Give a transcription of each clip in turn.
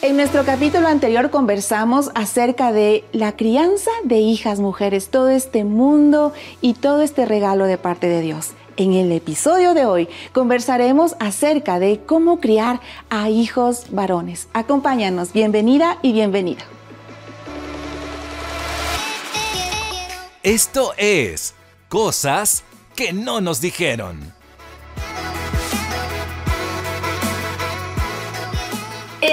En nuestro capítulo anterior conversamos acerca de la crianza de hijas mujeres, todo este mundo y todo este regalo de parte de Dios. En el episodio de hoy conversaremos acerca de cómo criar a hijos varones. Acompáñanos, bienvenida y bienvenida. Esto es Cosas que no nos dijeron.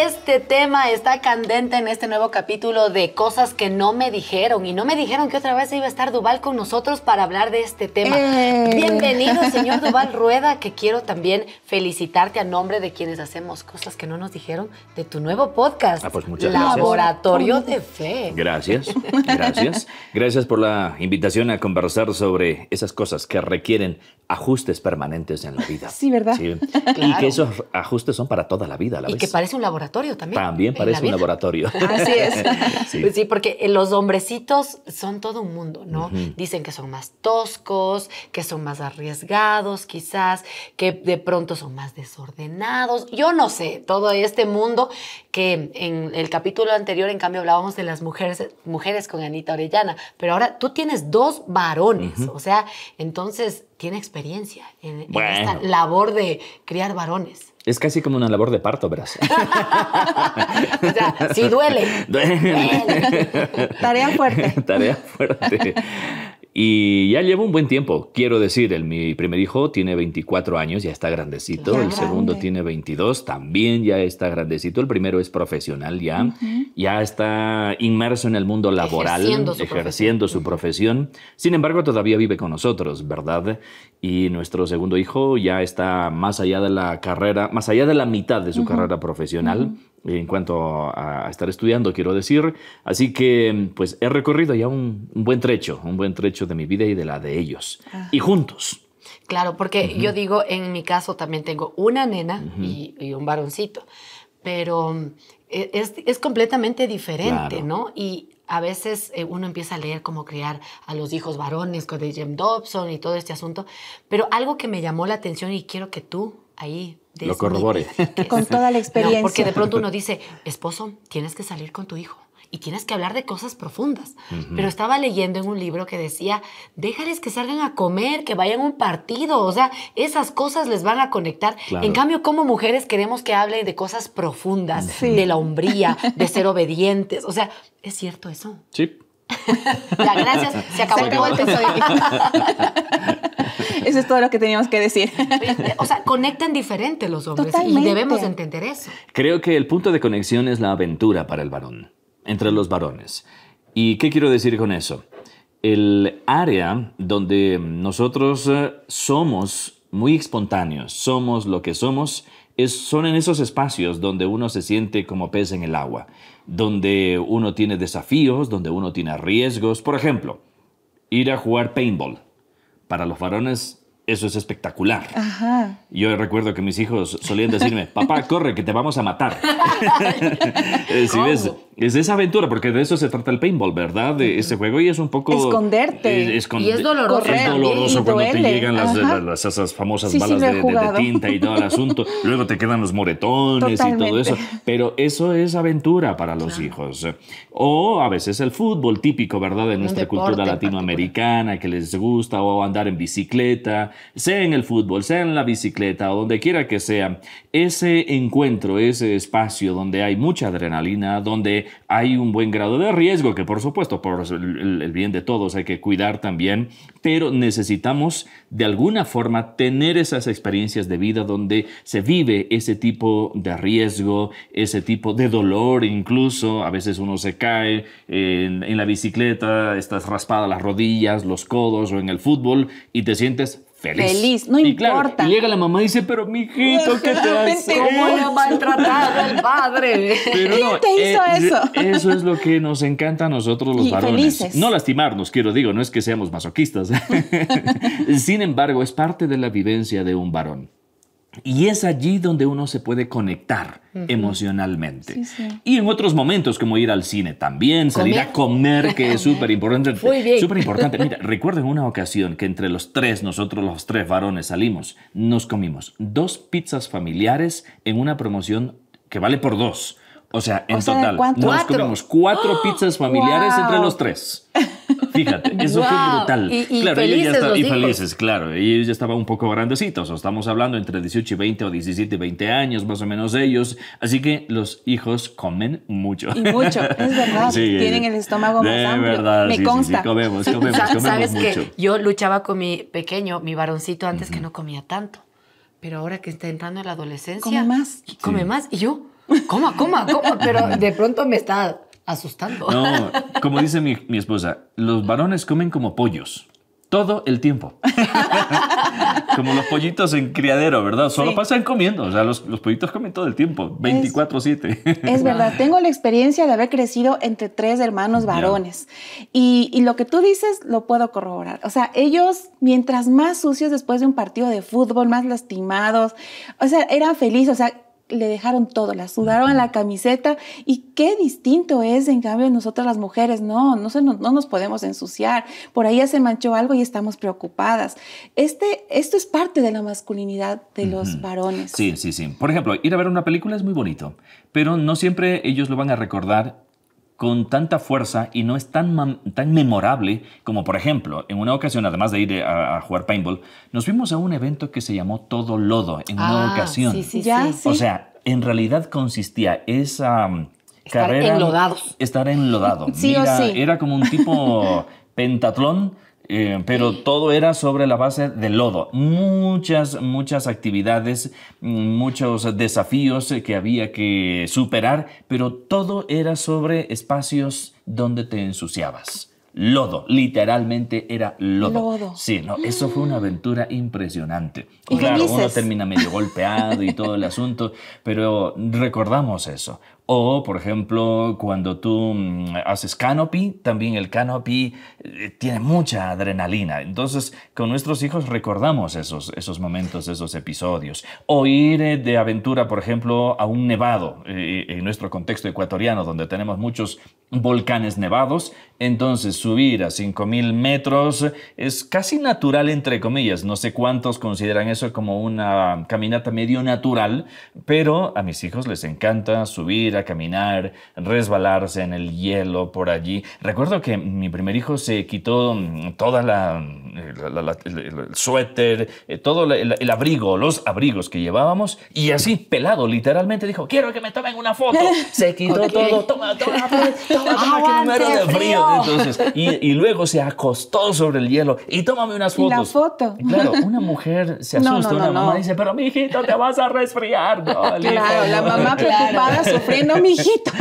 Este tema está candente en este nuevo capítulo de cosas que no me dijeron. Y no me dijeron que otra vez iba a estar Duval con nosotros para hablar de este tema. Eh. Bienvenido, señor Duval Rueda, que quiero también felicitarte a nombre de quienes hacemos cosas que no nos dijeron de tu nuevo podcast. Ah, pues muchas gracias. Laboratorio de Fe. Gracias, gracias. Gracias por la invitación a conversar sobre esas cosas que requieren ajustes permanentes en la vida. Sí, ¿verdad? Y Claro. que esos ajustes son para toda la vida a la Y vez. que parece un laboratorio también. Parece un laboratorio. Así es. Sí. Pues sí, porque los hombrecitos son todo un mundo, ¿no? Dicen que son más toscos, que son más arriesgados, quizás, que de pronto son más desordenados. Yo no sé, todo este mundo que en el capítulo anterior, en cambio, hablábamos de las mujeres, mujeres con Anita Orellana, pero ahora tú tienes dos varones, o sea, entonces tiene experiencia en, en esta labor de criar varones. Es casi como una labor de parto, verás. O sea, sí duele. Tarea fuerte. Tarea fuerte. Y ya llevo un buen tiempo. Quiero decir, el, mi primer hijo tiene 24 años, ya está grandecito. Ya el segundo tiene 22, también ya está grandecito. El primero es profesional ya. Ya está inmerso en el mundo laboral, Ejerciendo su ejerciendo su profesión. Sin embargo, todavía vive con nosotros, ¿verdad? Y nuestro segundo hijo ya está más allá de la carrera, más allá de la mitad de su carrera profesional en cuanto a, a estar estudiando, quiero decir. Así que, pues, he recorrido ya un, un buen trecho, un buen trecho de mi vida y de la de ellos. Y juntos. Claro, porque yo digo, en mi caso también tengo una nena y, y un varoncito, pero e- es, es completamente diferente, Claro. ¿no? Y a veces eh, uno empieza a leer cómo criar a los hijos varones con de Jem Dobson y todo este asunto, pero algo que me llamó la atención y quiero que tú ahí... Lo corrobore. Con toda la No, experiencia. porque de pronto uno dice, esposo, tienes que salir con tu hijo. Y tienes que hablar de cosas profundas. Pero estaba leyendo en un libro que decía, déjales que salgan a comer, que vayan a un partido. O sea, esas cosas les van a conectar. Claro. En cambio, como mujeres queremos que hablen de cosas profundas, Sí. de la hombría, de ser obedientes. O sea, ¿es cierto eso? Sí. Ya, gracias. Se acabó, Se acabó el episodio. Eso es todo lo que teníamos que decir. O sea, conectan diferente los hombres Totalmente. y debemos entender eso. Creo que el punto de conexión es la aventura para el varón, entre los varones. ¿Y qué quiero decir con eso? El área donde nosotros eh, somos muy espontáneos, somos lo que somos, son en esos espacios donde uno se siente como pez en el agua, donde uno tiene desafíos, donde uno tiene riesgos. Por ejemplo, ir a jugar paintball. Para los varones eso es espectacular. Ajá. Yo recuerdo que mis hijos solían decirme, papá, corre, que te vamos a matar. Eh, ¿Sí. Es esa aventura, porque de eso se trata el paintball, ¿verdad? De ese juego y es un poco... Esconderte. escon- Y es doloroso Correr. Es doloroso cuando te duele. llegan las, Ajá. las- esas famosas Sí, sí, balas he de, de- de tinta y todo el asunto. Luego te quedan los moretones y todo Totalmente. eso. Pero eso es aventura para los hijos. O a veces el fútbol típico, ¿verdad? De nuestra cultura latinoamericana que les gusta o andar en bicicleta, sea en el fútbol, sea en la bicicleta o donde quiera que sea. Ese encuentro, ese espacio donde hay mucha adrenalina, donde hay un buen grado de riesgo, que por supuesto por el, bien de todos hay que cuidar también, pero necesitamos de alguna forma tener esas experiencias de vida donde se vive ese tipo de riesgo, ese tipo de dolor incluso. A veces uno se cae en, en la bicicleta, estás raspada las rodillas, los codos o en el fútbol y te sientes feliz. Feliz, no Y claro, importa. y llega la mamá y dice, pero mijito, ¿qué te hace? ¿Cómo le ha maltratado el padre? Pero ¿Quién te hizo eh, eso? Eso es lo que nos encanta a nosotros los Y varones. felices. No lastimarnos, quiero digo, no es que seamos masoquistas. Sin embargo, es parte de la vivencia de un varón. Y es allí donde uno se puede conectar emocionalmente. Sí, sí. Y en otros momentos, como ir al cine también, salir Comer. a comer, que es súper importante. Súper importante. Mira, recuerdo en una ocasión que entre los tres, nosotros los tres varones salimos, nos comimos dos pizzas familiares en una promoción que vale por dos. O sea, en O sea, total, ¿cuánto? nos Cuatro. comimos cuatro pizzas familiares ¡Wow! entre los tres. Fíjate, eso fue ¡Wow! brutal. Y- y claro, ellos felices ya los y felices, claro. Ellos ya estaban un poco grandecitos. o Estamos hablando entre 18 y 20 o 17 y 20 años, más o menos ellos. Así que los hijos comen mucho. Y mucho, es verdad. Sí, Tienen el estómago más de amplio. verdad, Me sí, consta. sí, comemos, comemos, comemos Sabes mucho. que yo luchaba con mi pequeño, mi varoncito, antes que no comía tanto. Pero ahora que está entrando en la adolescencia. Come más. y Come más. Y yo, coma, coma, coma. Pero de pronto me está asustando. No, como dice mi, mi esposa, los varones comen como pollos. Todo el tiempo. como los pollitos en criadero, ¿verdad? Solo Sí. pasan comiendo. O sea, los, los pollitos comen todo el tiempo, 24-7. Es verdad, tengo la experiencia de haber crecido entre tres hermanos varones. Y, y lo que tú dices lo puedo corroborar. O sea, ellos, mientras más sucios después de un partido de fútbol, más lastimados, o sea, eran felices, o sea, le dejaron todo, la sudaron la camiseta. Y qué distinto es, en cambio, nosotras las mujeres, no, no, se nos, no nos podemos ensuciar. Por ahí ya se manchó algo y estamos preocupadas. Este, esto es parte de la masculinidad de los varones. Sí, sí, sí. Por ejemplo, ir a ver una película es muy bonito, pero no siempre ellos lo van a recordar con tanta fuerza y no es tan, tan memorable como, por ejemplo, en una ocasión, además de ir a, a jugar paintball, nos fuimos a un evento que se llamó Todo Lodo en una Ah, ocasión. Sí, sí, Ya, sí. O sea, en realidad consistía esa mm, Estar carrera... enlodados. Estar enlodado. Sí o Mira, sí. Era como un tipo pentatlón, eh, pero todo era sobre la base del lodo. Muchas, muchas actividades, mm, muchos desafíos que había que superar, pero todo era sobre espacios donde te ensuciabas. Lodo, literalmente era lodo. Lodo. Sí, no, eso fue una aventura impresionante. Y claro, uno termina medio golpeado y todo el asunto, pero recordamos eso. O, por ejemplo, cuando tú mm, haces canopy, también el canopy eh, tiene mucha adrenalina. Entonces, con nuestros hijos recordamos esos, esos momentos, esos episodios. O ir eh, de aventura, por ejemplo, a un nevado, eh, en nuestro contexto ecuatoriano, donde tenemos muchos volcanes nevados. Entonces, subir a 5.000 metros es casi natural, entre comillas. No sé cuántos consideran eso como una caminata medio natural, pero a mis hijos les encanta subir a caminar, resbalarse en el hielo por allí. Recuerdo que mi primer hijo se quitó mm, toda la, la- la- el, el suéter, eh, todo el, el abrigo, los abrigos que llevábamos y así pelado, literalmente dijo, quiero que me tomen una foto. Se quitó todo, toma, toma, toma, toma, toma, que me muero de frío. frío. Entonces, y, y luego se acostó sobre el hielo y tómame unas Y la fotos. foto. Y Claro, una mujer se No, asusta, no, una no, mamá no. dice, pero mi hijito, te vas a resfriar. Hijo Claro, la mamá preocupada sufriendo, mijito.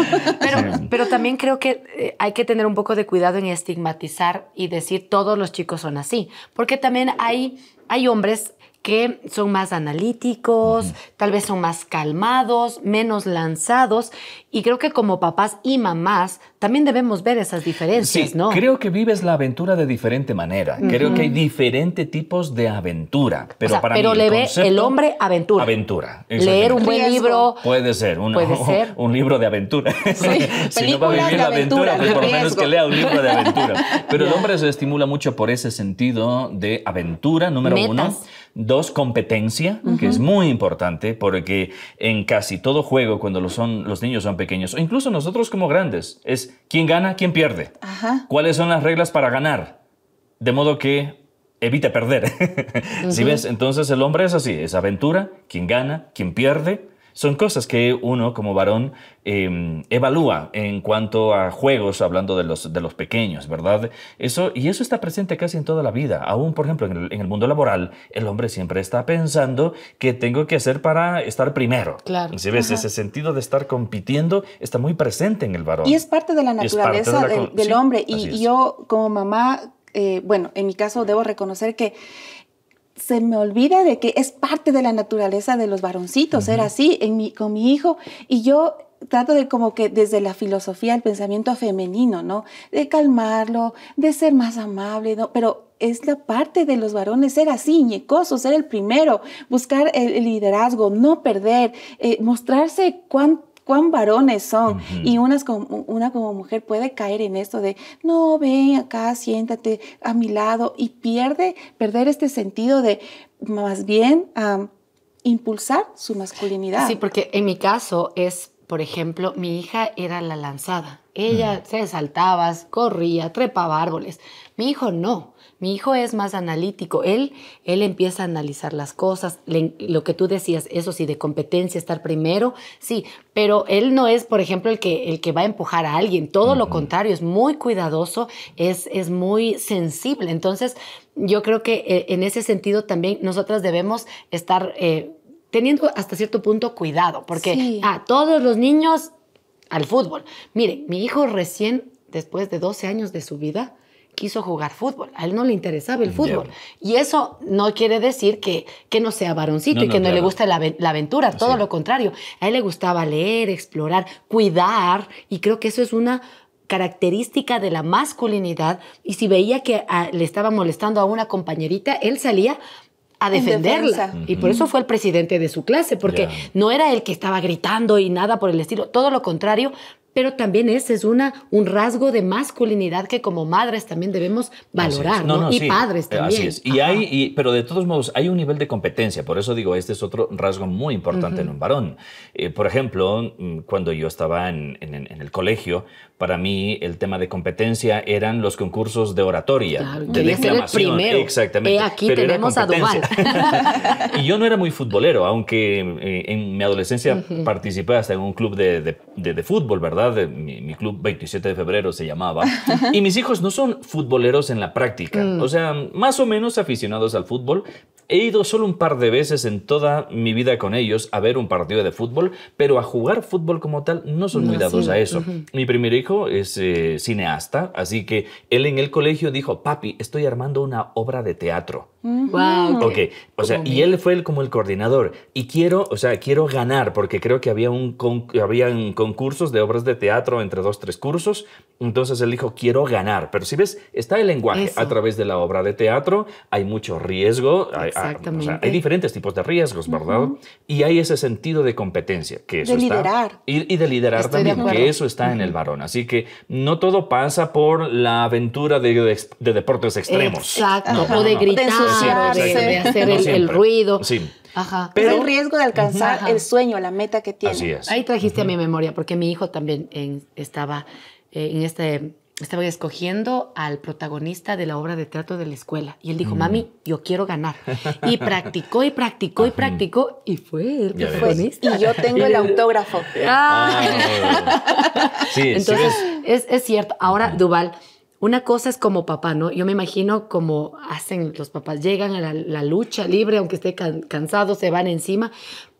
Pero, pero también creo que eh, hay que tener un poco de cuidado en estigmatizar y decir todos los chicos son así. Porque también hay, hay hombres que son más analíticos, tal vez son más calmados, menos lanzados. Y creo que como papás y mamás también debemos ver esas diferencias, Sí, ¿no? creo que vives la aventura de diferente manera. Creo que hay diferentes tipos de aventura. Pero O sea, para pero mí le el ve concepto- el hombre aventura. Aventura. Leer un buen Riesgo. libro. Puede ser, un, Puede ser. un libro de aventura. si no va a vivir de la aventura, aventura, pues por lo menos que lea un libro de aventura. Pero el hombre se estimula mucho por ese sentido de aventura, número Metas. uno. Dos, competencia, que es muy importante porque en casi todo juego, cuando los, son, los niños son pequeños, o incluso nosotros como grandes, es quién gana, quién pierde. Ajá. ¿Cuáles son las reglas para ganar? De modo que evite perder. Si ves? Entonces el hombre es así, es aventura, quien gana, quien pierde. Son cosas que uno como varón eh, evalúa en cuanto a juegos, hablando de los, de los pequeños, ¿verdad? Eso, y eso está presente casi en toda la vida. Aún, por ejemplo, en el, en el mundo laboral, el hombre siempre está pensando qué tengo que hacer para estar primero. Claro. Si ves, ese sentido de estar compitiendo está muy presente en el varón. Y es parte de la de naturaleza la del, co- del sí, hombre. y yo, como mamá, eh, bueno, en mi caso debo reconocer que se me olvida de que es parte de la naturaleza de los varoncitos, era así en mi, con mi hijo. Y yo trato de como que desde la filosofía, el pensamiento femenino, ¿no? De calmarlo, de ser más amable, ¿no? Pero es la parte de los varones ser así, ñecoso, ser el primero, buscar el, liderazgo, no perder, eh, mostrarse cuán cuán varones son. Y unas como, una como mujer puede caer en esto de, no, ven acá, siéntate a mi lado y pierde, perder este sentido de más bien am, impulsar su masculinidad. Sí, porque en mi caso es por ejemplo, mi hija era la lanzada. Ella se saltaba, corría, trepaba árboles. Mi hijo no. Mi hijo es más analítico. Él, él empieza a analizar las cosas. lo que tú decías, eso sí, de competencia, estar primero, sí. Pero él no es, por ejemplo, el que, el que va a empujar a alguien. Todo lo contrario, es muy cuidadoso, es, es muy sensible. Entonces, yo creo que eh, en ese sentido también nosotras debemos estar... Eh, teniendo hasta cierto punto cuidado, porque a ah, todos los niños al fútbol. Miren, mi hijo recién, después de 12 años de su vida, quiso jugar fútbol. A él no le interesaba el fútbol. Y eso no quiere decir que, que no sea varoncito y que no, le guste la, aventura, todo lo contrario. A él le gustaba leer, explorar, cuidar, y creo que eso es una característica de la masculinidad. Y si veía que ah, le estaba molestando a una compañerita, él salía a defenderla. Y por eso fue el presidente de su clase, porque no era el que estaba gritando y nada por el estilo, todo lo contrario, pero también ese es una, un rasgo de masculinidad que como madres también debemos valorar, ¿no? y padres también. Así es. Y hay, pero de todos modos, hay un nivel de competencia, por eso digo, este es otro rasgo muy importante en un varón. Eh, por ejemplo, mm, cuando yo estaba en, en, el colegio, para mí el tema de competencia eran los concursos de oratoria, de declamación. Exactamente. aquí tenemos a Duval. y yo no era muy futbolero, aunque eh, en mi adolescencia participé hasta en un club de, de, de fútbol, ¿verdad? Mi, club 27 de febrero se llamaba. y mis hijos no son futboleros en la práctica. Mm. O sea, más o menos aficionados al fútbol, He ido solo un par de veces en toda mi vida con ellos a ver un partido de fútbol, pero a jugar fútbol como tal no son muy dados a eso. Mi primer hijo es eh, cineasta, así que él en el colegio dijo, papi, estoy armando una obra de teatro. Wow. Ok, o sea, y él fue el, como el coordinador. Y quiero, o sea, quiero ganar, porque creo que había un habían concursos de obras de teatro entre dos, tres cursos. Entonces él dijo, quiero ganar. Pero si ves, está el lenguaje a través de la obra de teatro, hay mucho riesgo, hay, Exactamente. hay diferentes tipos de riesgos, ¿verdad? Y hay ese sentido de competencia, que eso de liderar. Y, de liderar también, que eso está en el varón. Así que no todo pasa por la aventura de, deportes extremos. Exacto, o de gritar, de, hacer el, ruido. Sí. Ajá. Pero el riesgo de alcanzar el sueño, la meta que tiene. Así es. Ahí trajiste a mi memoria, porque mi hijo también estaba eh, en este estaba escogiendo al protagonista de la obra de teatro de la escuela. Y él dijo, mm. mami, yo quiero ganar. Y practicó y practicó y practicó y fue el protagonista. Y yo tengo el autógrafo. Ah. sí, Entonces, es, es, cierto. Ahora, Duval, una cosa es como papá, ¿no? Yo me imagino como hacen los papás, llegan a la, lucha libre, aunque esté cansado, se van encima.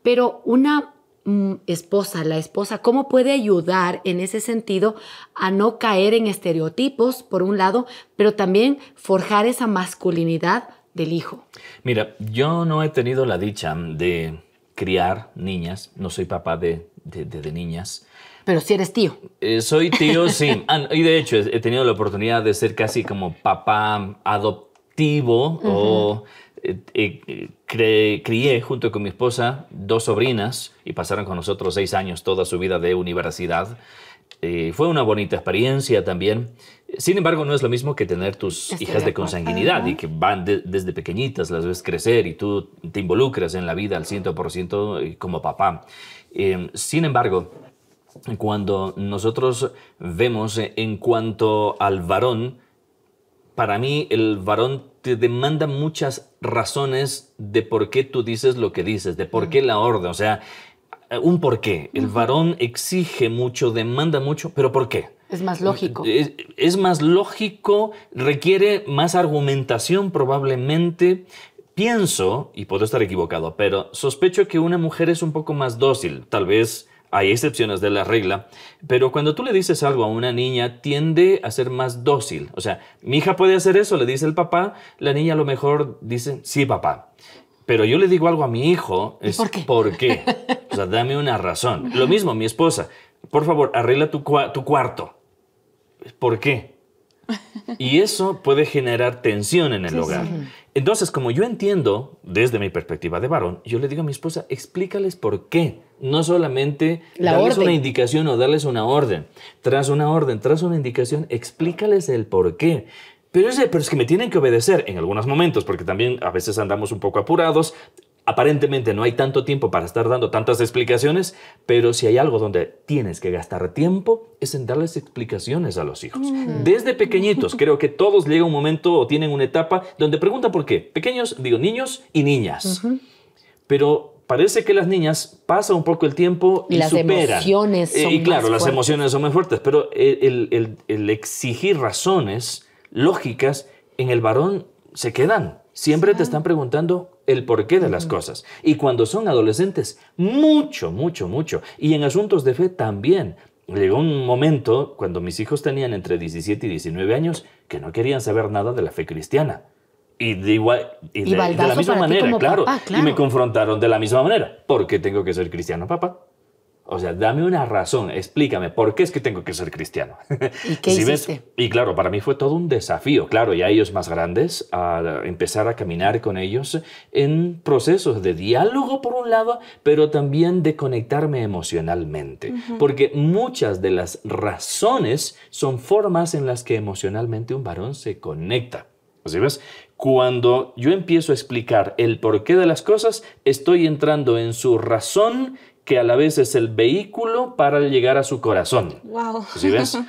Pero una Mm, esposa, la esposa, cómo puede ayudar en ese sentido a no caer en estereotipos, por un lado, pero también forjar esa masculinidad del hijo. Mira, yo no he tenido la dicha de criar niñas, no soy papá de, de, niñas. Pero si eres tío. Eh, soy tío, sí. Ah, y de hecho he tenido la oportunidad de ser casi como papá adoptivo o eh, crié junto con mi esposa dos sobrinas y pasaron con nosotros seis años toda su vida de universidad. Eh, fue una bonita experiencia también. Sin embargo, no es lo mismo que tener tus hijas de, consanguinidad y que van desde pequeñitas, las ves crecer y tú te involucras en la vida al 100% eh, como papá. sin embargo, cuando nosotros vemos en cuanto al varón, para mí el varón te demanda muchas razones de por qué tú dices lo que dices, de por qué la orden, o sea, un por qué. El varón exige mucho, demanda mucho, pero ¿por qué? Es más lógico. Es, más lógico, requiere más argumentación probablemente. Pienso, y puedo estar equivocado, pero sospecho que una mujer es un poco más dócil, tal vez hay excepciones de la regla, pero cuando tú le dices algo a una niña, tiende a ser más dócil. O sea, mi hija puede hacer eso, le dice el papá, la niña a lo mejor dice, sí, papá. Pero yo le digo algo a mi hijo, es ¿Por qué? ¿por qué? O sea, dame una razón. Lo mismo, mi esposa, por favor, arregla tu, tu cuarto. ¿Por qué? Y eso puede generar tensión en el hogar. Entonces, como yo entiendo desde mi perspectiva de varón, yo le digo a mi esposa, explícales por qué. No solamente darles una indicación o darles una orden. Tras una orden, tras una indicación, explícales el por qué. Pero es, pero es que me tienen que obedecer en algunos momentos, porque también a veces andamos un poco apurados. Aparentemente no hay tanto tiempo para estar dando tantas explicaciones, pero si hay algo donde tienes que gastar tiempo es en darles explicaciones a los hijos. Desde pequeñitos, creo que todos llega un momento o tienen una etapa donde preguntan por qué. Pequeños, digo, niños y niñas. Pero parece que las niñas pasan un poco el tiempo y, las superan. emociones Eh, son y claro, más las fuertes. emociones son muy fuertes, pero el, el- el exigir razones lógicas en el varón se quedan. Siempre te están preguntando el porqué de las cosas. Y cuando son adolescentes, mucho, mucho, mucho. Y en asuntos de fe también. Llegó un momento cuando mis hijos tenían entre 17 y 19 años que no querían saber nada de la fe cristiana. Y de, igual, y Y de- la misma manera, claro. papá, Y me claro. confrontaron de la misma manera. ¿Por qué tengo que ser cristiano, papá? O sea, dame una razón, explícame, ¿por qué es que tengo que ser cristiano? ¿Y qué ¿Sí ves? hiciste? Y claro, para mí fue todo un desafío, claro, ya ellos más grandes, a empezar a caminar con ellos en procesos de diálogo por un lado, pero también de conectarme emocionalmente, porque muchas de las razones son formas en las que emocionalmente un varón se conecta. ¿Sí ves? Cuando yo empiezo a explicar el porqué de las cosas, estoy entrando en su razón, que a la vez es el vehículo para llegar a su corazón. Wow. ¿Sí ves?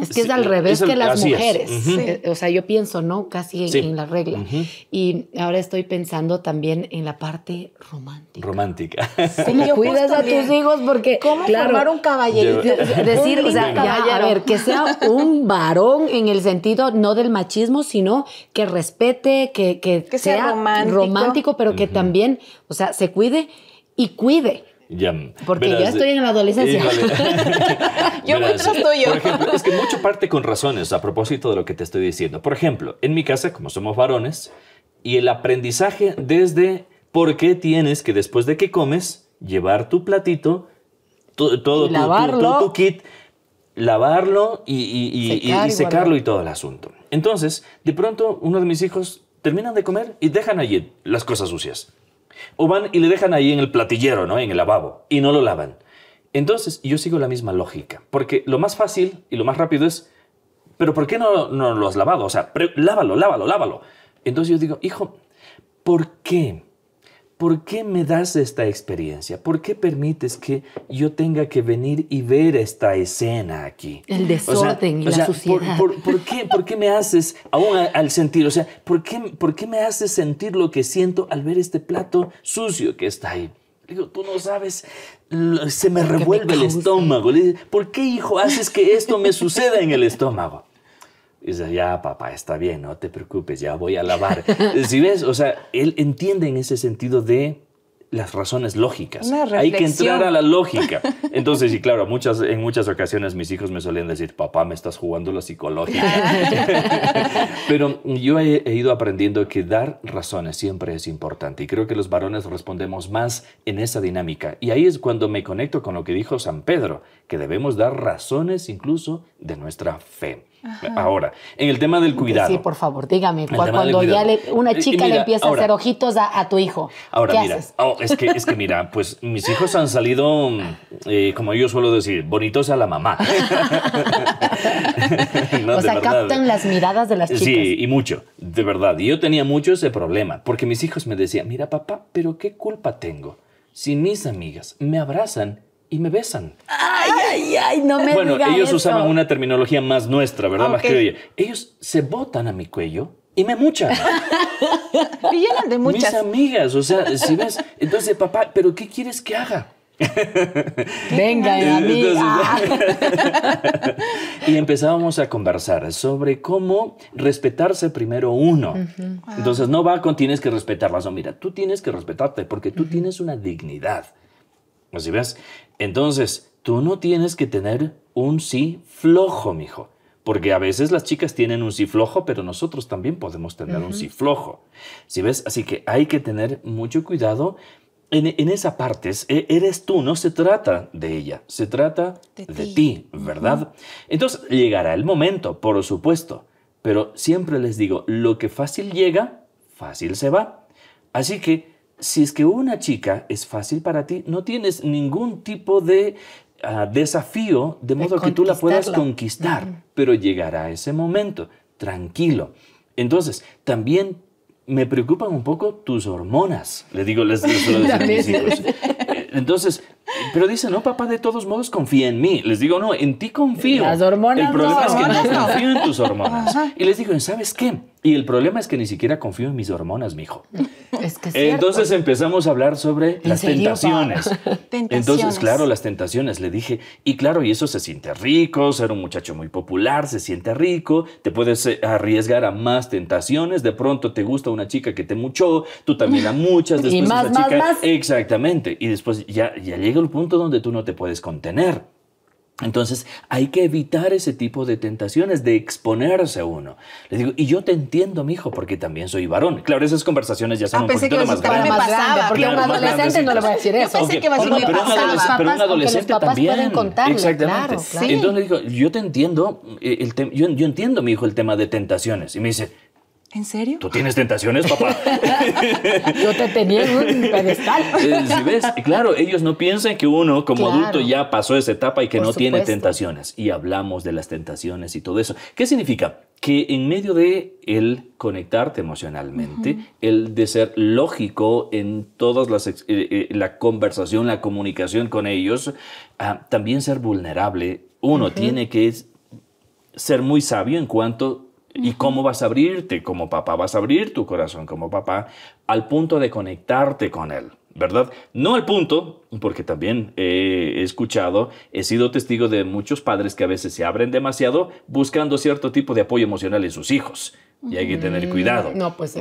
Es que es Sí, al revés es el- que las mujeres. Eh, O sea, yo pienso, ¿no? Casi en, Sí. en la regla. Ujú. Y ahora estoy pensando también en la parte romántica. Romántica. ¿Cómo yo cuidas a tus hijos? Porque, ¿Cómo claro, formar un caballerito? Yo- de- decir, Un o sea, lindo ya, a ver, que sea un varón en el sentido no del machismo, sino que respete, que, que, Que sea romántico. romántico, pero que también, o sea, se cuide y cuide. Ya, Porque verás, ya estoy en la adolescencia. Yo voy Verás, tras tuyo. Por ejemplo, es que mucho parte con razones a propósito de lo que te estoy diciendo. Por ejemplo, en mi casa, como somos varones, y el aprendizaje desde por qué tienes que después de que comes, llevar tu platito, to- todo tu- tu- tu, tu kit, lavarlo y, y- y- Secar y secarlo y todo el asunto. Entonces, de pronto, uno de mis hijos terminan de comer y dejan allí las cosas sucias. O van y le dejan ahí en el platillero, ¿no? En el lavabo. Y no lo lavan. Entonces, yo sigo la misma lógica. Porque lo más fácil y lo más rápido es, ¿pero por qué no, no lo has lavado? O sea, lávalo, lávalo, lávalo. Entonces yo digo, hijo, ¿por qué? ¿Por qué me das esta experiencia? ¿Por qué permites que yo tenga que venir y ver esta escena aquí? El desorden y la ¿por- suciedad. Por, por qué, por qué me haces, aún al sentir, o sea, ¿por qué, ¿por qué me haces sentir lo que siento al ver este plato sucio que está ahí? Digo, tú no sabes, se me revuelve el estómago. Le digo, ¿Por qué, hijo, haces que esto me suceda en el estómago? Y dice, ya, papá, está bien, no te preocupes, ya voy a lavar. Si ves, o sea, él entiende en ese sentido de las razones lógicas. Hay que entrar a la lógica. Entonces, y claro, muchas, en muchas ocasiones mis hijos me solían decir, papá, me estás jugando la psicológica. Pero yo he, he ido aprendiendo que dar razones siempre es importante y creo que los varones respondemos más en esa dinámica. Y ahí es cuando me conecto con lo que dijo San Pedro, que debemos dar razones incluso de nuestra fe. Ahora, en el tema del cuidado. Sí, por favor, dígame. Cuando ya le- una chica le empieza ahora- a hacer ojitos a, a tu hijo, Ahora ¿qué mira, haces? oh, es, que, es que mira, pues mis hijos han salido, eh, como yo suelo decir, bonitos a la mamá. No, o sea, verdad. captan las miradas de las chicas. Sí, y mucho, de verdad. Y yo tenía mucho ese problema, porque mis hijos me decían, mira papá, pero ¿qué culpa tengo si mis amigas me abrazan y me besan? Ay, ay, ay, no me bueno, diga ellos eso. usaban una terminología más nuestra, ¿verdad? Más Ok. criolla. Ellos se botan a mi cuello y me muchan. Y llenan de muchas. Mis amigas, o sea, si ves, entonces, papá, ¿pero qué quieres que haga? Venga. Entonces, ah. y empezábamos a conversar sobre cómo respetarse primero uno. Entonces no va con tienes que respetarlas, no, mira, tú tienes que respetarte porque tú tienes una dignidad. ¿Así ves? Entonces, tú no tienes que tener un sí flojo, mijo. Porque a veces las chicas tienen un sí flojo, pero nosotros también podemos tener un sí flojo. ¿Sí ves? Así que hay que tener mucho cuidado en, en esa parte. E- Eres tú, no se trata de ella, se trata de, De ti. ti. ¿verdad? Entonces llegará el momento, por supuesto. Pero siempre les digo, lo que fácil llega, fácil se va. Así que si es que una chica es fácil para ti, no tienes ningún tipo de ah, desafío de modo que tú la puedas conquistar, pero llegará ese momento, tranquilo. Entonces, también me preocupan un poco tus hormonas. Le digo, les, les suelo decir a mis hijos. Entonces, pero dice, no, papá, de todos modos confía en mí. Les digo, no, en ti confío. Las hormonas El problema no. es que no confío en tus hormonas. Ajá. Y les digo, ¿sabes qué? Y el problema es que ni siquiera confío en mis hormonas, mijo. Es que es cierto. Entonces empezamos a hablar sobre las serio, tentaciones. Tentaciones. Entonces, claro, las tentaciones. Le dije, y claro, y eso se siente rico, ser un muchacho muy popular, se siente rico, te puedes eh, arriesgar a más tentaciones. De pronto te gusta una chica que te muchó, tú también a muchas. Y Después más, esa más, chica. más. Exactamente. Y después ya, ya llega el punto donde tú no te puedes contener. Entonces hay que evitar ese tipo de tentaciones, de exponerse a uno. Le digo, y yo te entiendo, mijo, porque también soy varón. Claro, esas conversaciones ya son Ah, un pensé poquito que más grandes. me pasaba, porque a un Claro, más adolescente no le voy a decir eso. Yo pensé Ok, que decir, no, me pero, un pasaba. adolescente, pero un aunque los adolescente papás también. pueden contarle, Exactamente. claro, claro. Entonces le digo, yo te entiendo, eh, el tem- yo, yo entiendo, mi hijo, el tema de tentaciones. Y me dice, ¿En serio? ¿tú tienes tentaciones, papá? Yo te tenía en un pedestal. Eh, ¿sí ves? Claro, ellos no piensan que uno como Claro. adulto ya pasó esa etapa y que Por no tiene tentaciones. Y hablamos de las tentaciones y todo eso. ¿Qué significa? Que en medio de el conectarte emocionalmente, el de ser lógico en todas las eh, eh, la conversación, la comunicación con ellos, ah, también ser vulnerable. Uno tiene que ser muy sabio en cuanto y cómo vas a abrirte como papá, vas a abrir tu corazón como papá al punto de conectarte con él, ¿verdad? No al punto, porque también he escuchado, he sido testigo de muchos padres que a veces se abren demasiado buscando cierto tipo de apoyo emocional en sus hijos. Y hay que tener cuidado. No, pues, eh,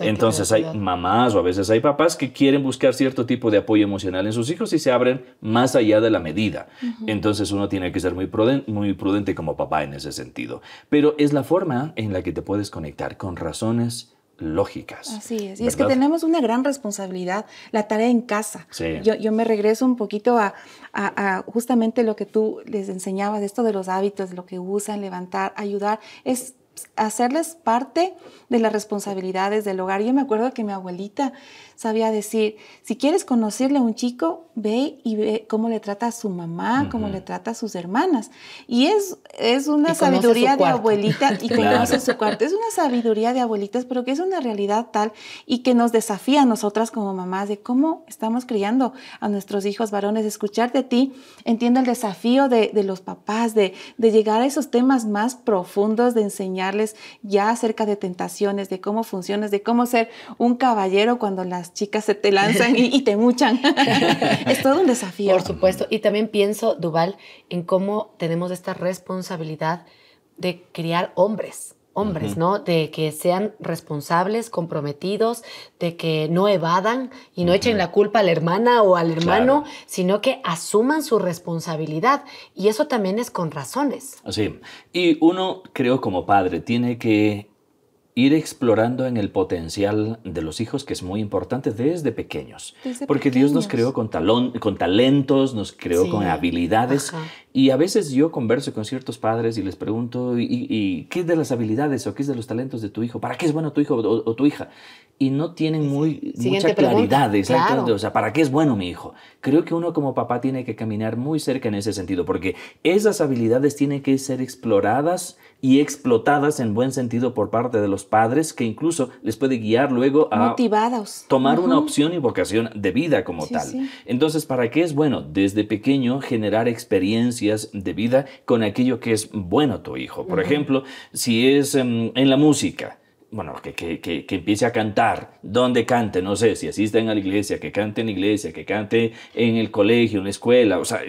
Entonces hay mamás o a veces hay papás que quieren buscar cierto tipo de apoyo emocional en sus hijos y se abren más allá de la medida. Entonces uno tiene que ser muy prudente, muy prudente como papá en ese sentido. Pero es la forma en la que te puedes conectar con razones lógicas. Así es. Y es que tenemos una gran responsabilidad, la tarea en casa. Sí. Yo, yo me regreso un poquito a, a- a justamente lo que tú les enseñabas, esto de los hábitos, lo que usan, levantar, ayudar, es hacerles parte de las responsabilidades del hogar. Yo me acuerdo que mi abuelita sabía decir, si quieres conocerle a un chico, ve y ve cómo le trata a su mamá, cómo le trata a sus hermanas. Y es, es una sabiduría de abuelita y Claro. conoce su cuarto. Es una sabiduría de abuelitas, pero que es una realidad tal y que nos desafía a nosotras como mamás de cómo estamos criando a nuestros hijos varones. Escuchar de ti, entiendo el desafío de, de los papás, de, de llegar a esos temas más profundos, de enseñarles ya acerca de tentaciones, de cómo funcionas, de cómo ser un caballero cuando las chicas se te lanzan y, y te muchan. es todo un desafío. Por supuesto. Y también pienso, Duval, en cómo tenemos esta responsabilidad de criar hombres. Hombres, ¿no? De que sean responsables, comprometidos, de que no evadan y no echen la culpa a la hermana o al hermano, Claro. sino que asuman su responsabilidad. Y eso también es con razones. Sí. Y uno, creo, como padre, tiene que ir explorando en el potencial de los hijos, que es muy importante desde pequeños. Desde Porque Dios nos pequeños. creó con, talón, con talentos, nos creó Sí. con habilidades. Ajá. Y a veces yo converso con ciertos padres y les pregunto, ¿y, y- qué es de las habilidades o qué es de los talentos de tu hijo? ¿Para qué es bueno tu hijo o, o tu hija? Y no tienen muy, Siguiente mucha claridad, exactamente. Claro. O sea, ¿para qué es bueno mi hijo? Creo que uno como papá tiene que caminar muy cerca en ese sentido, porque esas habilidades tienen que ser exploradas y explotadas en buen sentido por parte de los padres, que incluso les puede guiar luego a Motivados. tomar una opción y vocación de vida como Sí, tal. sí. Entonces, ¿para qué es bueno desde pequeño generar experiencias de vida con aquello que es bueno tu hijo? Por ejemplo, si es em, en la música. Bueno, que, que, que, que empiece a cantar, donde cante, no sé, si asisten a la iglesia, que cante en la iglesia, que cante en el colegio, en la escuela, o sea,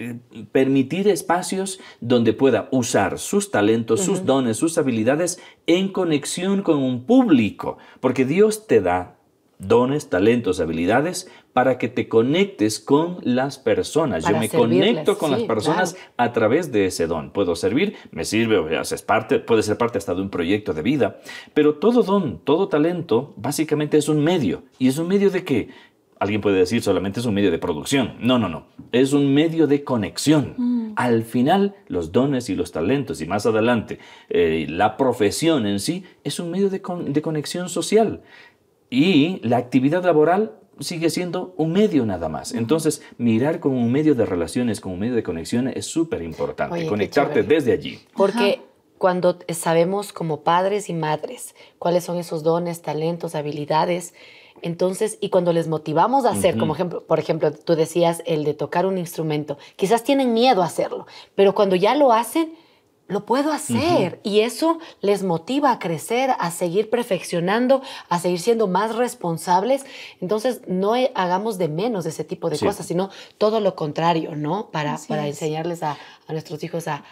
permitir espacios donde pueda usar sus talentos, sus dones, sus habilidades en conexión con un público, porque Dios te da dones, talentos, habilidades para que te conectes con las personas. Yo me conecto con sí, las personas claro. a través de ese don. Puedo servir, me sirve, o haces parte, puede ser parte hasta de un proyecto de vida, pero todo don, todo talento, básicamente es un medio. ¿Y es un medio de qué? Alguien puede decir solamente es un medio de producción. No, no, no. Es un medio de conexión. Al final, los dones y los talentos, y más adelante, eh, la profesión en sí, es un medio de, con- de conexión social. Y la actividad laboral sigue siendo un medio nada más. Entonces, mirar como un medio de relaciones, como un medio de conexión es súper importante. Conectarte desde allí. Porque cuando sabemos como padres y madres cuáles son esos dones, talentos, habilidades, entonces, y cuando les motivamos a hacer, como ejemplo, por ejemplo, tú decías el de tocar un instrumento, quizás tienen miedo a hacerlo, pero cuando ya lo hacen, lo puedo hacer. Y eso les motiva a crecer, a seguir perfeccionando, a seguir siendo más responsables. Entonces, no hagamos de menos ese tipo de cosas, sino todo lo contrario, ¿no? Para, para enseñarles a, a, nuestros hijos a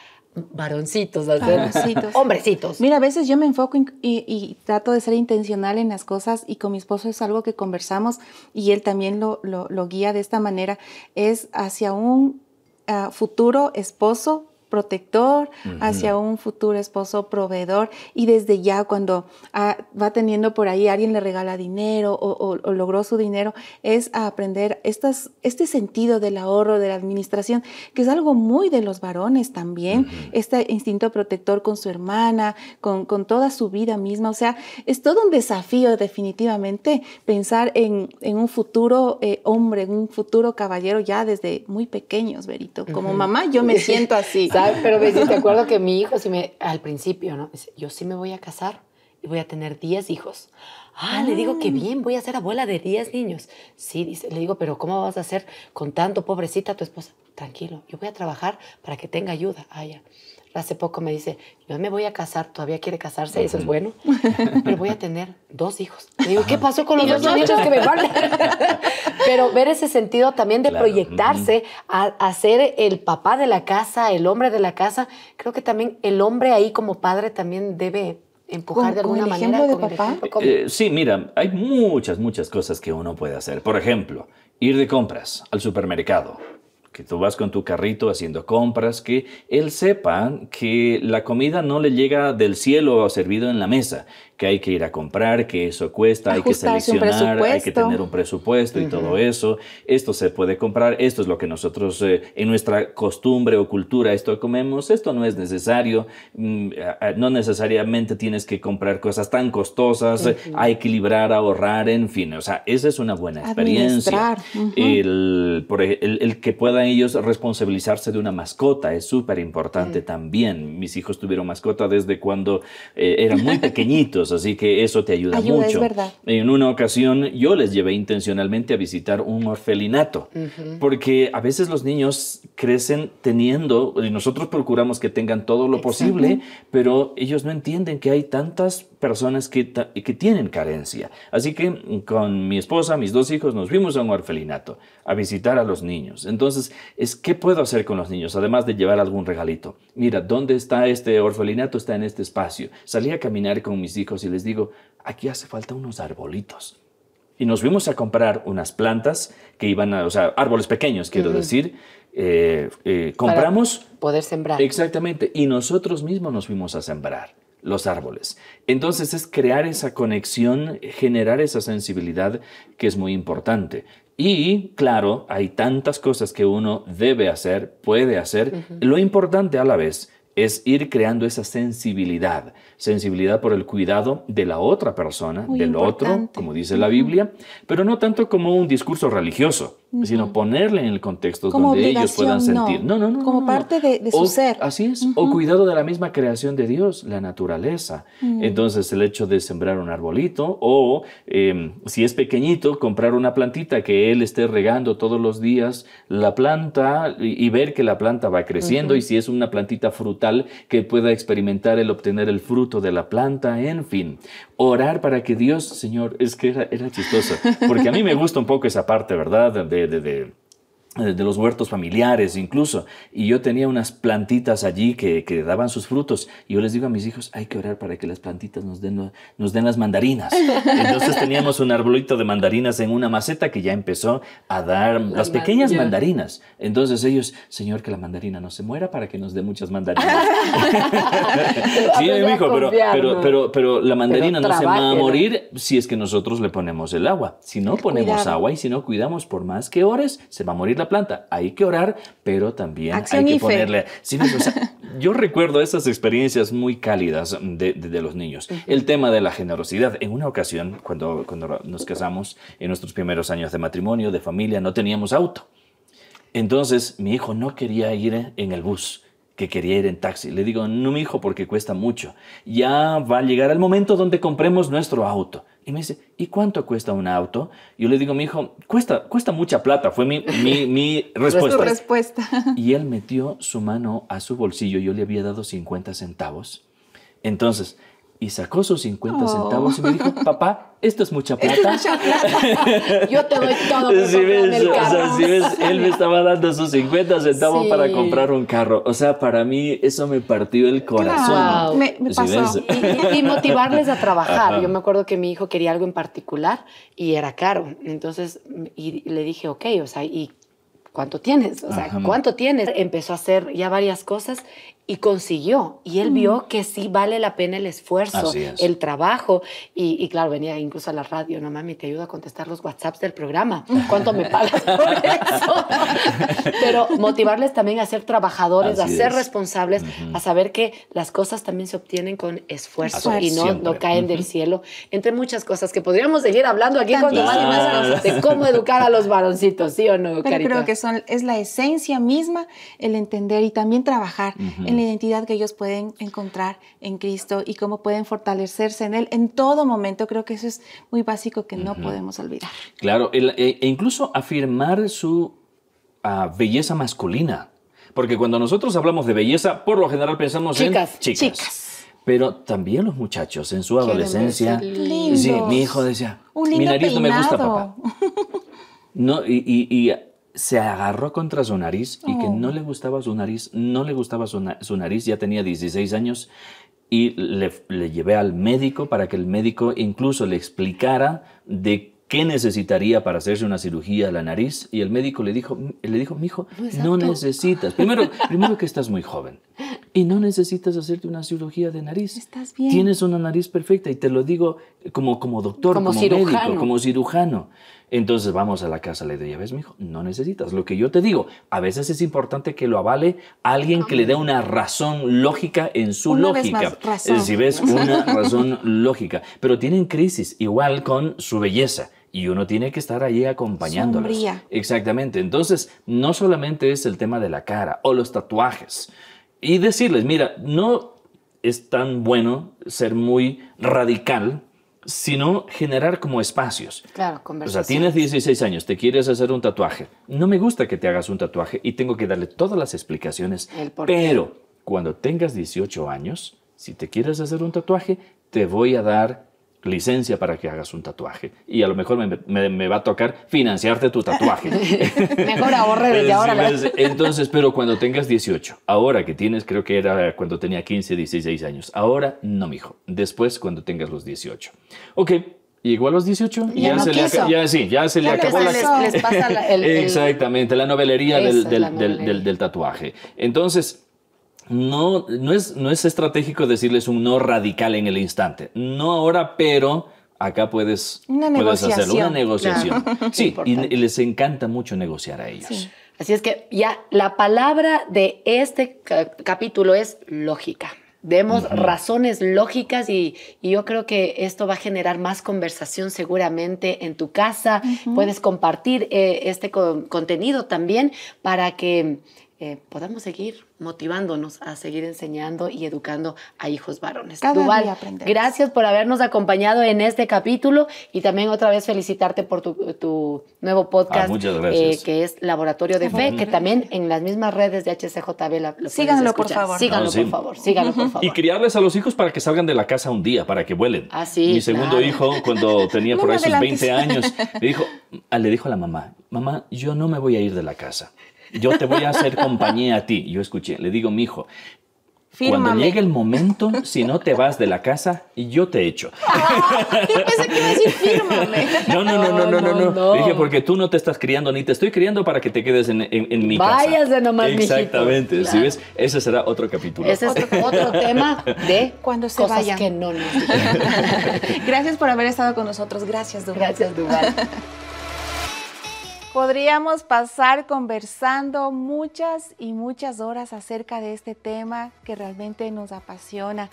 varoncitos, a ser hombrecitos. Mira, a veces yo me enfoco y, trato de ser intencional en las cosas y con mi esposo es algo que conversamos y él también lo, lo, guía de esta manera, es hacia un ah, futuro esposo protector, hacia un futuro esposo proveedor y desde ya cuando ah, va teniendo por ahí, alguien le regala dinero o, logró su dinero, es a aprender estas, este sentido del ahorro, de la administración, que es algo muy de los varones también, este instinto protector con su hermana, con, toda su vida misma, o sea, es todo un desafío definitivamente pensar en, un futuro eh, hombre, en un futuro caballero ya desde muy pequeños, Berito. Como mamá yo me siento así. Pero me te acuerdo que mi hijo, sí me, al principio, ¿no? Dice, yo sí me voy a casar y voy a tener 10 hijos. Ah, le digo que ah. bien, voy a ser abuela de 10 niños. Sí, dice, le digo, pero ¿cómo vas a hacer con tanto pobrecita tu esposa? Tranquilo, yo voy a trabajar para que tenga ayuda. Ah, ya hace poco me dice, yo me voy a casar, todavía quiere casarse, eso es bueno, pero voy a tener dos hijos. Le digo, ¿qué pasó con los dos niños que me faltan? pero ver ese sentido también de proyectarse a, ser el papá de la casa, el hombre de la casa, creo que también el hombre ahí como padre también debe empujar de alguna manera. De papá? Eh, sí, mira, hay muchas, muchas cosas que uno puede hacer. Por ejemplo, ir de compras al supermercado que tú vas con tu carrito haciendo compras, que él sepa que la comida no le llega del cielo servido en la mesa, que hay que ir a comprar, que eso cuesta, hay que seleccionar, hay que tener un presupuesto y todo eso. Esto se puede comprar, esto es lo que nosotros eh, en nuestra costumbre o cultura esto comemos, esto no es necesario, mm, no necesariamente tienes que comprar cosas tan costosas, hay que equilibrar, ahorrar, en fin, o sea, esa es una buena experiencia. el, por, el, el, que puedan ellos responsabilizarse de una mascota es súper importante también. Mis hijos tuvieron mascota desde cuando eh, eran muy pequeñitos así que eso te ayuda, mucho. En una ocasión yo les llevé intencionalmente a visitar un orfelinato, porque a veces los niños crecen teniendo, y nosotros procuramos que tengan todo lo posible, pero ellos no entienden que hay tantas personas que, que tienen carencia. Así que con mi esposa, mis dos hijos, nos fuimos a un orfelinato a visitar a los niños. Entonces, es ¿qué puedo hacer con los niños? Además de llevar algún regalito. Mira, ¿dónde está este orfelinato? Está en este espacio. Salí a caminar con mis hijos y les digo, aquí hace falta unos arbolitos. Y nos fuimos a comprar unas plantas que iban a, o sea, árboles pequeños, quiero decir. Eh, eh, compramos. poder sembrar. Exactamente. Y nosotros mismos nos fuimos a sembrar los árboles. Entonces es crear esa conexión, generar esa sensibilidad que es muy importante. Y claro, hay tantas cosas que uno debe hacer, puede hacer. Lo importante a la vez es ir creando esa sensibilidad, sensibilidad por el cuidado de la otra persona, del otro, como dice la Biblia, pero no tanto como un discurso religioso, sino ponerle en el contexto donde ellos puedan sentir. No, no, no. como parte de, su ser. Así es. O cuidado de la misma creación de Dios, la naturaleza. Entonces, el hecho de sembrar un arbolito o, em, si es pequeñito, comprar una plantita que él esté regando todos los días la planta y, ver que la planta va creciendo y si es una plantita frutal, que pueda experimentar el obtener el fruto de la planta, en fin. Orar para que Dios, Señor, es que era, era chistoso, porque a mí me gusta un poco esa parte, ¿verdad? De, de, de los huertos familiares incluso, y yo tenía unas plantitas allí que, que, daban sus frutos, y yo les digo a mis hijos, hay que orar para que las plantitas nos den, nos den las mandarinas. Entonces teníamos un arbolito de mandarinas en una maceta que ya empezó a dar las, pequeñas mandarinas. Entonces ellos, Señor, que la mandarina no se muera para que nos dé muchas mandarinas. sí, mi hijo, pero, pero, pero, pero, la mandarina no se va a morir si es que nosotros le ponemos el agua. Si no ponemos agua y si no cuidamos por más que ores, se va a morir la planta. Hay que orar, pero también hay que ponerle... yo recuerdo esas experiencias muy cálidas de, los niños. El tema de la generosidad. En una ocasión, cuando, cuando nos casamos, en nuestros primeros años de matrimonio, de familia, no teníamos auto. Entonces mi hijo no quería ir en el bus que quería ir en taxi. Le digo, no, mi hijo, porque cuesta mucho. Ya va a llegar el momento donde compremos nuestro auto. Y me dice, ¿y cuánto cuesta un auto? Yo le digo, mi hijo, cuesta, cuesta mucha plata. Fue mi, mi, mi respuesta. Tu respuesta. Y él metió su mano a su bolsillo. Yo le había dado 50 centavos. Entonces, y sacó sus 50 Oh. centavos y me dijo, papá, esto es mucha plata. Yo te doy todo por Si ves, el o sea, carro. si ves, él me estaba dando sus 50 centavos Sí. para comprar un carro. O sea, para mí eso me partió el corazón. Claro. Me, me Si pasó. y, y motivarles a trabajar. Ajá. Yo me acuerdo que mi hijo quería algo en particular y era caro. Entonces, y le dije, ok, o sea, ¿y cuánto tienes? O sea, Ajá. ¿cuánto tienes? Empezó a hacer ya varias cosas y consiguió. Y él vio que sí vale la pena el esfuerzo, es. el trabajo. Y, y claro, venía incluso a la radio, no mami, te ayudo a contestar los WhatsApps del programa. ¿Cuánto me pagas por eso? Pero motivarles también a ser trabajadores, a ser es. responsables, a saber que las cosas también se obtienen con esfuerzo Así y no, Siempre. no caen del cielo. Entre muchas cosas que podríamos seguir hablando aquí con más y más cosas. de cómo educar a los varoncitos, ¿sí o no, Pero Carita? creo que son, es la esencia misma el entender y también trabajar en la identidad que ellos pueden encontrar en Cristo y cómo pueden fortalecerse en Él en todo momento. Creo que eso es muy básico que no podemos olvidar. Claro, el- e, e incluso afirmar su ah, belleza masculina. Porque cuando nosotros hablamos de belleza, por lo general pensamos Chicas, en chicas. chicas. Pero también los muchachos en su Quieren adolescencia. Sí, mi hijo decía, Un mi lindo nariz no me gusta, papá. No, y, y- y se agarró contra su nariz y que no le gustaba su nariz, no le gustaba su, na- su nariz, ya tenía 16 años y le, le llevé al médico para que el médico incluso le explicara de qué necesitaría para hacerse una cirugía a la nariz y el médico le dijo, le dijo, mijo, No no apto". necesitas. Primero, primero que estás muy joven y no necesitas hacerte una cirugía de nariz. Estás bien. Tienes una nariz perfecta y te lo digo como, como doctor, Como médico, como cirujano. Entonces vamos a la casa, le digo, ya ves, mijo, no necesitas. Lo que yo te digo, a veces es importante que lo avale alguien que le dé una razón lógica en su Una vez lógica. más, razón. Decir, ves una razón lógica. Pero tienen crisis igual con su belleza. Y uno tiene que estar ahí acompañándolos. Sombría. Exactamente. Entonces, no solamente es el tema de la cara o los tatuajes. Y decirles, mira, no es tan bueno ser muy radical, sino generar como espacios. Claro, O sea, conversación. tienes 16 años, te quieres hacer un tatuaje. No me gusta que te hagas un tatuaje y tengo que darle todas las explicaciones. El por qué. Pero cuando tengas 18 años, si te quieres hacer un tatuaje, te voy a dar licencia para que hagas un tatuaje. Y a lo mejor me, me- me va a tocar financiarte tu tatuaje. Mejor ahorre desde Sí, ahora. ves, Entonces, pero cuando tengas 18, ahora que tienes, creo que era cuando tenía 15, 16 años, ahora no, mijo. Después, cuando tengas los 18. Ok, llegó a los 18, Ya no se le ya, sí, ya se le acabó la pasó. les, les pasa la- el, el- Exactamente, la novelería Esa del, es del- la del- novelería. del- del tatuaje. Entonces, no, no, es, no es estratégico decirles un no radical en el instante. No ahora, pero acá puedes, Una puedes hacerlo. Una negociación. Sí, y, les encanta mucho negociar a ellos. Sí. Así es que ya la palabra de este ca- capítulo es lógica. Demos razones lógicas y, y yo creo que esto va a generar más conversación seguramente en tu casa. Puedes compartir eh, este co- contenido también para que eh, podamos seguir motivándonos a seguir enseñando y educando a hijos varones. Cada Duval, día gracias por habernos acompañado en este capítulo y también otra vez felicitarte por tu, tu nuevo podcast Ah, gracias. eh, que es Laboratorio de Fe, que también en las mismas redes de HCJB la, lo Síganlo, por escuchar. favor. Síganlo, Ah, sí. por favor. Síganlo, por favor. Y criarles a los hijos para que salgan de la casa un día, para que vuelen. Ah, sí, Mi segundo claro. hijo, cuando tenía No por ahí sus adelantes. 20 años, le dijo, ah, le dijo a la mamá, mamá, yo no me voy a ir de la casa. Yo te voy a hacer compañía a ti. Yo escuché, le digo, mi hijo, cuando llegue el momento, si no te vas de la casa, yo te echo. Yo pensé que iba a decir fírmame. No, no, no, no, no, no, no. no. Dije, porque tú no te estás criando, ni te estoy criando para que te quedes en, en- en mi casa. Váyase nomás, mijito. Exactamente. Si Claro. ves, ese será otro capítulo. Ese es otro tema de Cuando se cosas vayan. que no nos Gracias por haber estado con nosotros. Gracias, Duval. Gracias, Duval. Podríamos pasar conversando muchas y muchas horas acerca de este tema que realmente nos apasiona.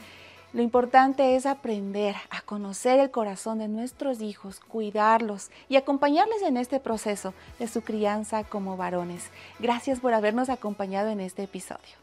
Lo importante es aprender a conocer el corazón de nuestros hijos, cuidarlos y acompañarles en este proceso de su crianza como varones. Gracias por habernos acompañado en este episodio.